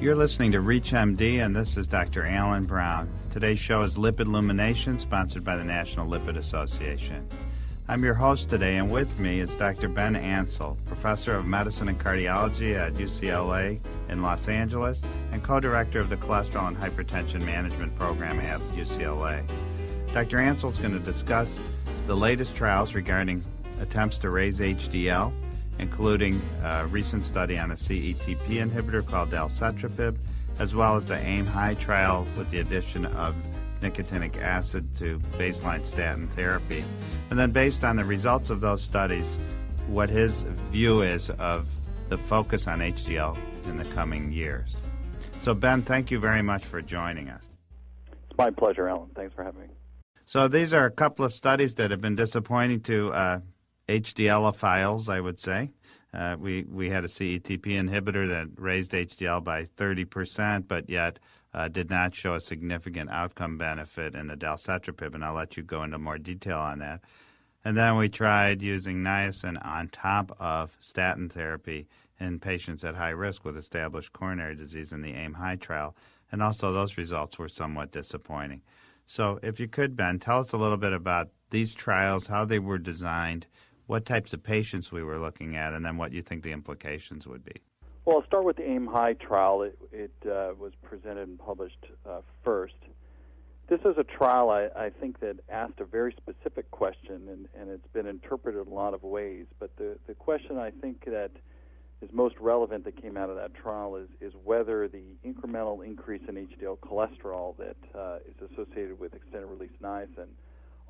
You're listening to ReachMD, and this is Dr. Alan Brown. Today's show is Lipid Illumination, sponsored by the National Lipid Association. I'm your host today, and with me is Dr. Ben Ansell, professor of medicine and cardiology at UCLA in Los Angeles and co director of the Cholesterol and Hypertension Management Program at UCLA. Dr. Ansell is going to discuss the latest trials regarding attempts to raise HDL including a recent study on a CETP inhibitor called dalcetrapib, as well as the AIM High trial with the addition of nicotinic acid to baseline statin therapy. And then, based on the results of those studies, what his view is of the focus on HDL in the coming years. So, Ben, thank you very much for joining us. It's my pleasure, Alan. Thanks for having me. So, these are a couple of studies that have been disappointing to uh, HDLophiles, I would say. Uh, we we had a CETP inhibitor that raised HDL by 30%, but yet uh, did not show a significant outcome benefit in the dalcetrapib, and I'll let you go into more detail on that. And then we tried using niacin on top of statin therapy in patients at high risk with established coronary disease in the AIM High trial, and also those results were somewhat disappointing. So, if you could, Ben, tell us a little bit about these trials, how they were designed, what types of patients we were looking at, and then what you think the implications would be. Well, I'll start with the AIM High trial. It, it uh, was presented and published uh, first. This is a trial I, I, think that asked a very specific question, and, and it's been interpreted in a lot of ways. But the, the question I think that is most relevant that came out of that trial is, is whether the incremental increase in HDL cholesterol that uh, is associated with extended release niacin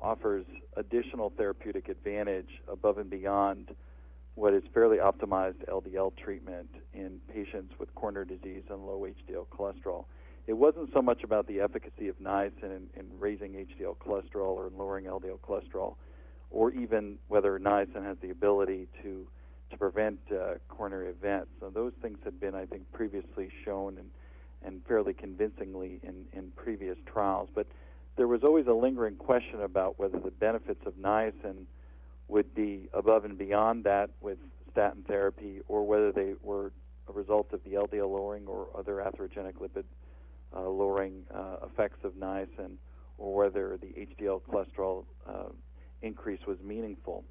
offers additional therapeutic advantage above and beyond what is fairly optimized LDL treatment in patients with coronary disease and low HDL cholesterol. It wasn't so much about the efficacy of niacin in, in raising HDL cholesterol or lowering LDL cholesterol, or even whether niacin has the ability to to prevent uh, coronary events. So those things had been, I think, previously shown and, and fairly convincingly in, in previous trials. But there was always a lingering question about whether the benefits of niacin would be above and beyond that with statin therapy, or whether they were a result of the LDL lowering or other atherogenic lipid uh, lowering uh, effects of niacin, or whether the HDL cholesterol uh, increase was meaningful.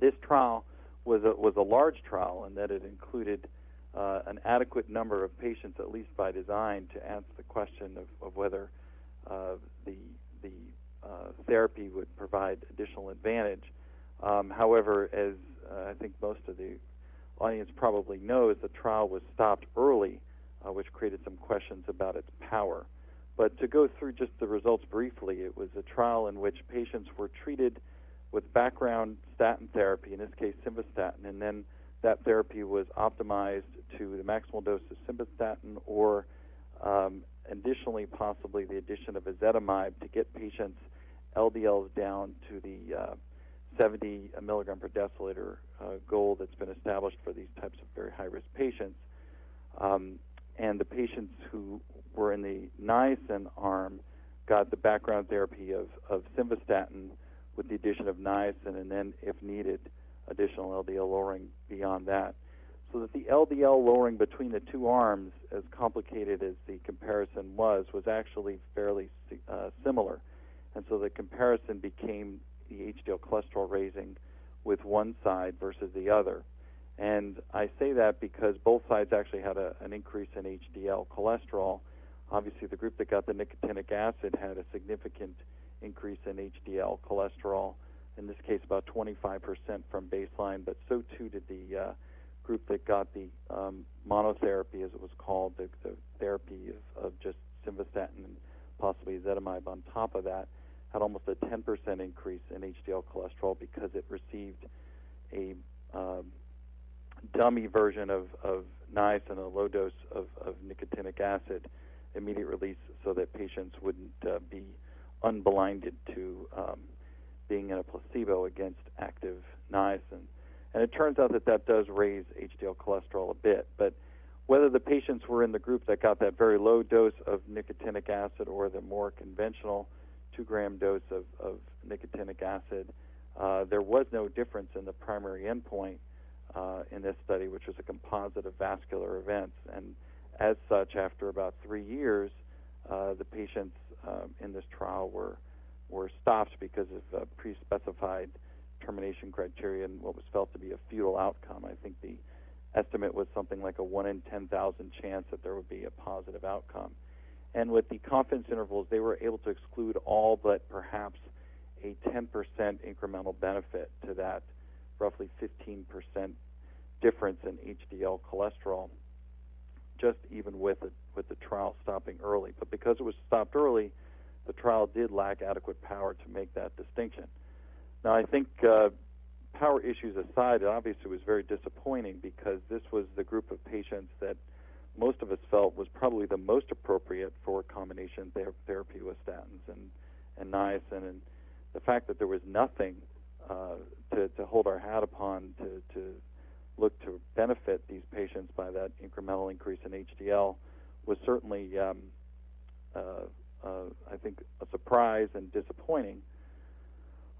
This trial was a, was a large trial in that it included uh, an adequate number of patients, at least by design, to answer the question of, of whether uh, the the uh, therapy would provide additional advantage. Um, however, as uh, I think most of the audience probably knows, the trial was stopped early, uh, which created some questions about its power. But to go through just the results briefly, it was a trial in which patients were treated with background statin therapy, in this case simvastatin, and then that therapy was optimized to the maximal dose of simvastatin or um, additionally, possibly the addition of ezetimibe to get patients' LDLs down to the uh, 70 milligram per deciliter uh, goal that's been established for these types of very high risk patients. Um, and the patients who were in the niacin arm got the background therapy of, of simvastatin with the addition of niacin, and then, if needed, additional LDL lowering beyond that so that the LDL lowering between the two arms, as complicated as the comparison was, was actually fairly uh, similar. And so the comparison became the HDL cholesterol raising with one side versus the other. And I say that because both sides actually had a, an increase in HDL cholesterol. Obviously, the group that got the nicotinic acid had a significant increase in HDL cholesterol, in this case, about 25% from baseline, but so too did the uh, group that got the um, monotherapy, as it was called, the, the therapy of, of just simvastatin and possibly ezetimibe on top of that, had almost a 10% increase in HDL cholesterol because it received a um, dummy version of, of niacin, a low dose of, of nicotinic acid, immediate release, so that patients wouldn't uh, be unblinded to um, being in a placebo against active niacin. And it turns out that that does raise HDL cholesterol a bit. But whether the patients were in the group that got that very low dose of nicotinic acid or the more conventional two gram dose of, of nicotinic acid, uh, there was no difference in the primary endpoint uh, in this study, which was a composite of vascular events. And as such, after about three years, uh, the patients um, in this trial were were stopped because of uh, pre-specified termination criteria and what was felt to be a futile outcome. I think the estimate was something like a one in 10,000 chance that there would be a positive outcome. And with the confidence intervals, they were able to exclude all but perhaps a 10% incremental benefit to that roughly 15% difference in HDL cholesterol, just even with it, with the trial stopping early. But because it was stopped early, the trial did lack adequate power to make that distinction. Now, I think uh, power issues aside, it obviously was very disappointing because this was the group of patients that most of us felt was probably the most appropriate for combination ther- therapy with statins and, and niacin. And the fact that there was nothing uh, to, to hold our hat upon to, to look to benefit these patients by that incremental increase in HDL was certainly, um, uh, uh, I think, a surprise and disappointing.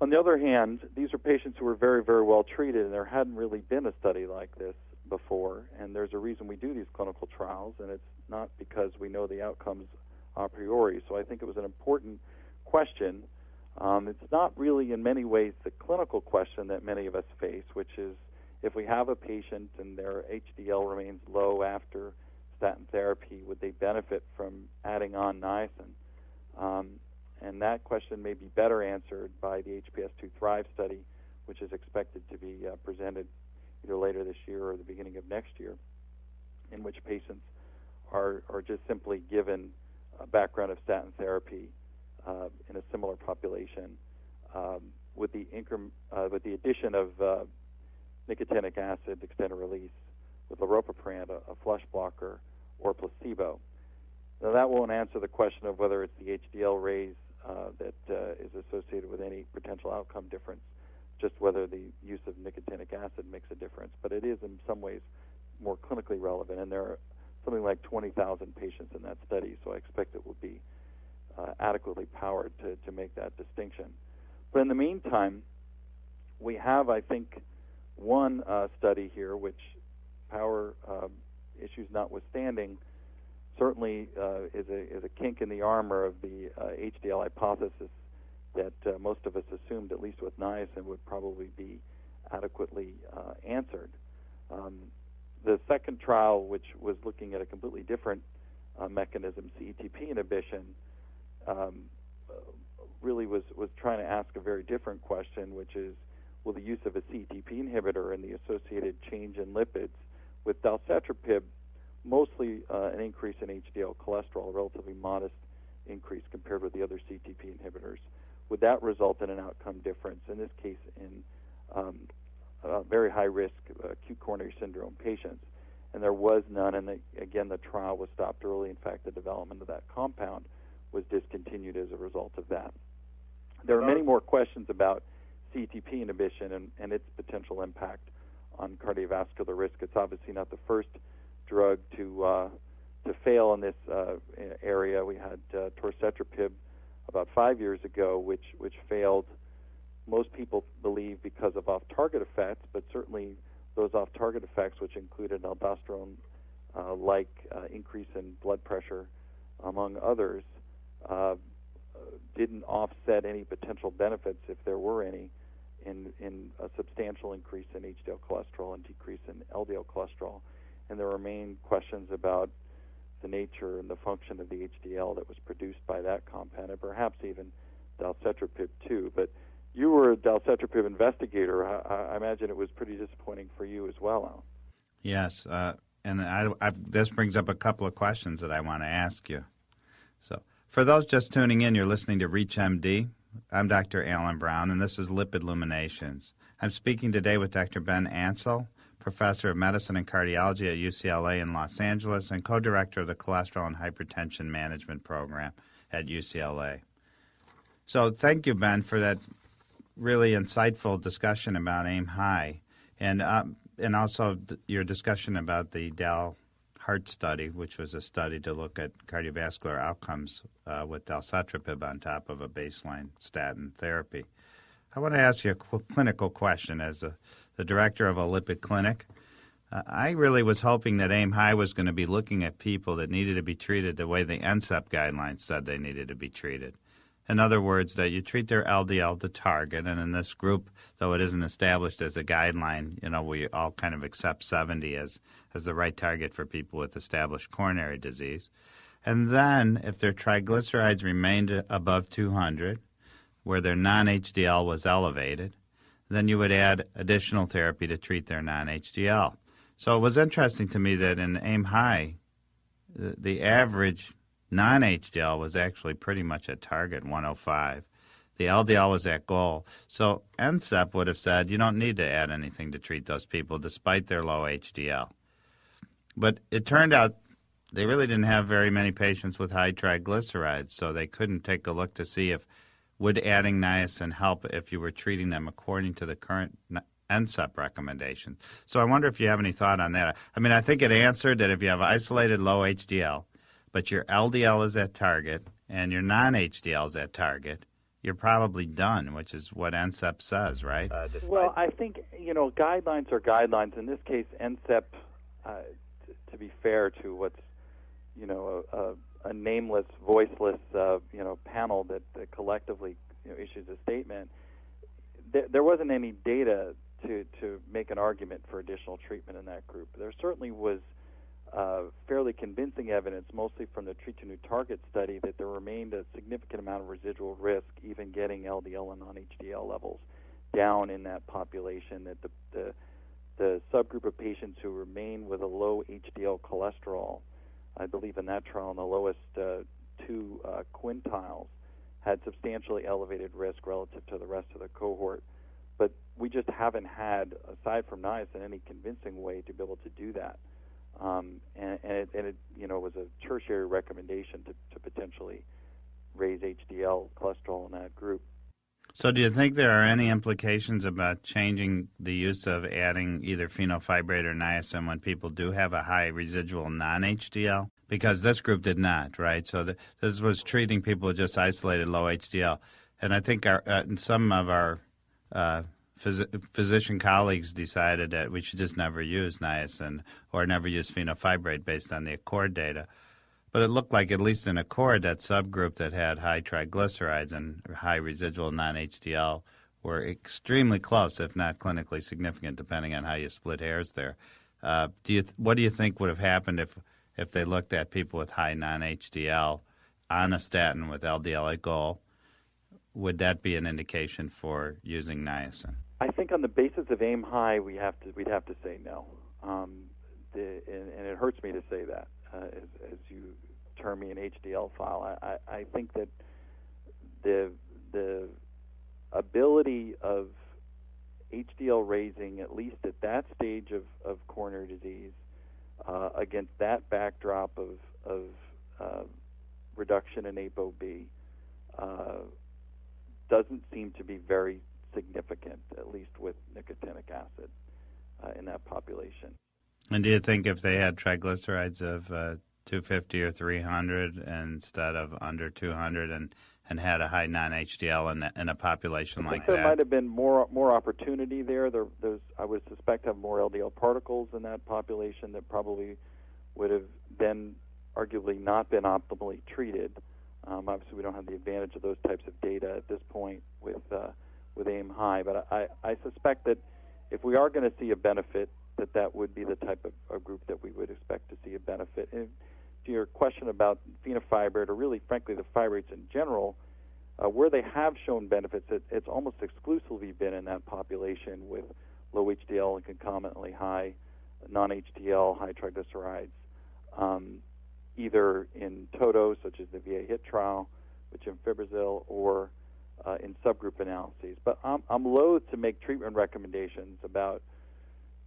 On the other hand, these are patients who were very, very well treated, and there hadn't really been a study like this before. And there's a reason we do these clinical trials, and it's not because we know the outcomes a priori. So I think it was an important question. Um, it's not really, in many ways, the clinical question that many of us face, which is if we have a patient and their HDL remains low after statin therapy, would they benefit from adding on niacin? Um, and that question may be better answered by the HPS2 Thrive study, which is expected to be uh, presented either later this year or the beginning of next year, in which patients are, are just simply given a background of statin therapy uh, in a similar population um, with the uh, with the addition of uh, nicotinic acid extended release with laropiprant, a, a flush blocker, or placebo. Now that won't answer the question of whether it's the HDL raise uh, that uh, is associated with any potential outcome difference, just whether the use of nicotinic acid makes a difference. But it is in some ways more clinically relevant, and there are something like 20,000 patients in that study, so I expect it will be uh, adequately powered to, to make that distinction. But in the meantime, we have, I think, one uh, study here, which power uh, issues notwithstanding, certainly uh, is, a, is a kink in the armor of the HDL uh, hypothesis that uh, most of us assumed, at least with niacin, would probably be adequately uh, answered. Um, the second trial, which was looking at a completely different mechanism, CETP inhibition, um, really was, was trying to ask a very different question, which is will the use of a CETP inhibitor and the associated change in lipids with dalcetrapib uh, an increase in HDL cholesterol, a relatively modest increase compared with the other CTP inhibitors. Would that result in an outcome difference? In this case, in um, uh, very high risk acute coronary syndrome patients. And there was none, and the, again, the trial was stopped early. In fact, the development of that compound was discontinued as a result of that. There are many more questions about CETP inhibition and, and its potential impact on cardiovascular risk. It's obviously not the first drug to uh, to fail in this uh, area. We had uh, torcetrapib about five years ago, which which failed. Most people believe because of off-target effects, but certainly those off-target effects, which included an aldosterone-like uh, uh, increase in blood pressure, among others, uh, didn't offset any potential benefits, if there were any, in, in a substantial increase in HDL cholesterol and decrease in LDL cholesterol. And there remain questions about the nature and the function of the HDL that was produced by that compound, and perhaps even dalcetrapib too. But you were a dalcetrapib investigator. I, I imagine it was pretty disappointing for you as well, Alan. Yes, uh, and I, I, this brings up a couple of questions that I want to ask you. So, for those just tuning in, you're listening to ReachMD. I'm Dr. Alan Brown, and this is Lipid Illuminations. I'm speaking today with Dr. Ben Ansell, professor of medicine and cardiology at UCLA in Los Angeles and co director of the Cholesterol and Hypertension Management Program at UCLA. So, thank you, Ben, for that really insightful discussion about AIM High and, uh, and also your discussion about the Dal heart study, which was a study to look at cardiovascular outcomes uh, with dalcetrapib on top of a baseline statin therapy. I want to ask you a clinical question as a, the director of a lipid clinic. Uh, I really was hoping that AIM High was going to be looking at people that needed to be treated the way the NCEP guidelines said they needed to be treated. In other words, that you treat their LDL to target, and in this group, though it isn't established as a guideline, you know, we all kind of accept 70 as, as the right target for people with established coronary disease. And then, if their triglycerides remained above 200, where their non HDL was elevated, then you would add additional therapy to treat their non HDL. So it was interesting to me that in AIM High, the, average non HDL was actually pretty much at target 105. The LDL was at goal. So NCEP would have said you don't need to add anything to treat those people despite their low HDL. But it turned out they really didn't have very many patients with high triglycerides, so they couldn't take a look to see if would adding niacin help if you were treating them according to the current NCEP recommendations. So I wonder if you have any thought on that. I mean, I think it answered that if you have isolated low HDL, but your LDL is at target and your non-HDL is at target, you're probably done, which is what NCEP says, right? Uh, well, I think you know guidelines are guidelines. In this case, NCEP, uh, t- to be fair to what's you know a, a, a nameless, voiceless uh, you know panel that, that collectively you know, issues a statement. There, there wasn't any data to to make an argument for additional treatment in that group. There certainly was uh, fairly convincing evidence, mostly from the Treat to New Target study, that there remained a significant amount of residual risk, even getting LDL and non-HDL levels down in that population. That the, the the subgroup of patients who remain with a low HDL cholesterol I believe in that trial, in the lowest uh, two uh, quintiles, had substantially elevated risk relative to the rest of the cohort. But we just haven't had, aside from niacin, any convincing way to be able to do that. Um, and, and, it, and it, you know, was a tertiary recommendation to, to potentially raise HDL cholesterol in that group. So, do you think there are any implications about changing the use of adding either fenofibrate or niacin when people do have a high residual non HDL? Because this group did not, right? So, this was treating people with just isolated low HDL. And I think our, uh, some of our uh, phys- physician colleagues decided that we should just never use niacin or never use fenofibrate based on the ACCORD data. But it looked like, at least in ACCORD, that subgroup that had high triglycerides and high residual non HDL were extremely close, if not clinically significant, depending on how you split hairs there. Uh, do you th- what do you think would have happened if, if they looked at people with high non HDL on a statin with LDL at goal? Would that be an indication for using niacin? I think on the basis of aim high, we have to we'd have to say no, um, the, and, and, it hurts me to say that uh, as, as, you term me an HDL file. I, I, think that the the ability of HDL raising, at least at that stage of, of coronary disease, uh, against that backdrop of, of uh, reduction in ApoB, uh, doesn't seem to be very significant, at least with nicotinic acid uh, in that population. And do you think if they had triglycerides of uh, 250 or 300 instead of under 200 and, and had a high non-HDL in, in a population like there that? There might have been more more opportunity there. there. There's, I would suspect, have more LDL particles in that population that probably would have then arguably not been optimally treated. Um, obviously, we don't have the advantage of those types of data at this point with uh, with AIM High, but I, I suspect that if we are going to see a benefit that that would be the type of, of group that we would expect to see a benefit. And to your question about fenofibrate, or really, frankly, the fibrates in general, uh, where they have shown benefits, it, it's almost exclusively been in that population with low HDL and concomitantly high non-HDL, high triglycerides, um, either in TOTO, such as the VA HIT trial with gemfibrozil, or uh, in subgroup analyses. But I'm, I'm loath to make treatment recommendations about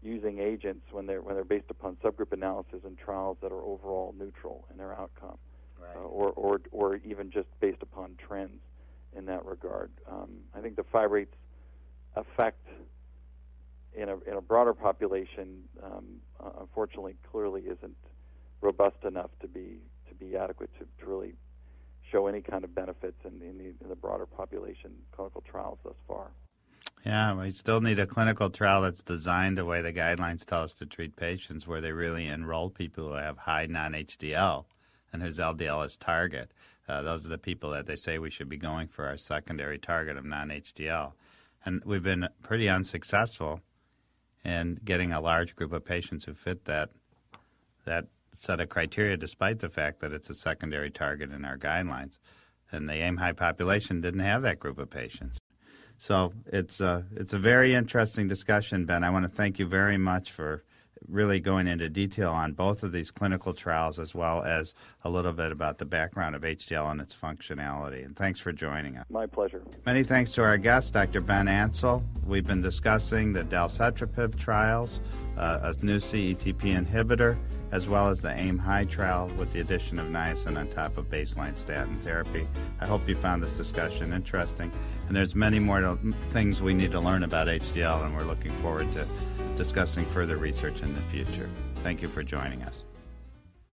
using agents when they're when they're based upon subgroup analysis and trials that are overall neutral in their outcome, right. uh, or or or even just based upon trends in that regard. Um, I think the fibrates effect in a in a broader population, um, uh, unfortunately, clearly isn't robust enough to be to be adequate to, to really show any kind of benefits in, in, the, in the broader population clinical trials thus far. Yeah, we still need a clinical trial that's designed the way the guidelines tell us to treat patients, where they really enroll people who have high non HDL and whose LDL is target. Uh, those are the people that they say we should be going for our secondary target of non HDL. And we've been pretty unsuccessful in getting a large group of patients who fit that that set of criteria, despite the fact that it's a secondary target in our guidelines. And the AIM high population didn't have that group of patients. So it's a, uh, it's a very interesting discussion, Ben. I want to thank you very much for really going into detail on both of these clinical trials as well as a little bit about the background of HDL and its functionality. And thanks for joining us. My pleasure. Many thanks to our guest, Dr. Ben Ansell. We've been discussing the dalcetrapib trials, uh, a new CETP inhibitor, as well as the AIM High trial with the addition of niacin on top of baseline statin therapy. I hope you found this discussion interesting. And there's many more to, things we need to learn about HDL, and we're looking forward to discussing further research in the future. Thank you for joining us.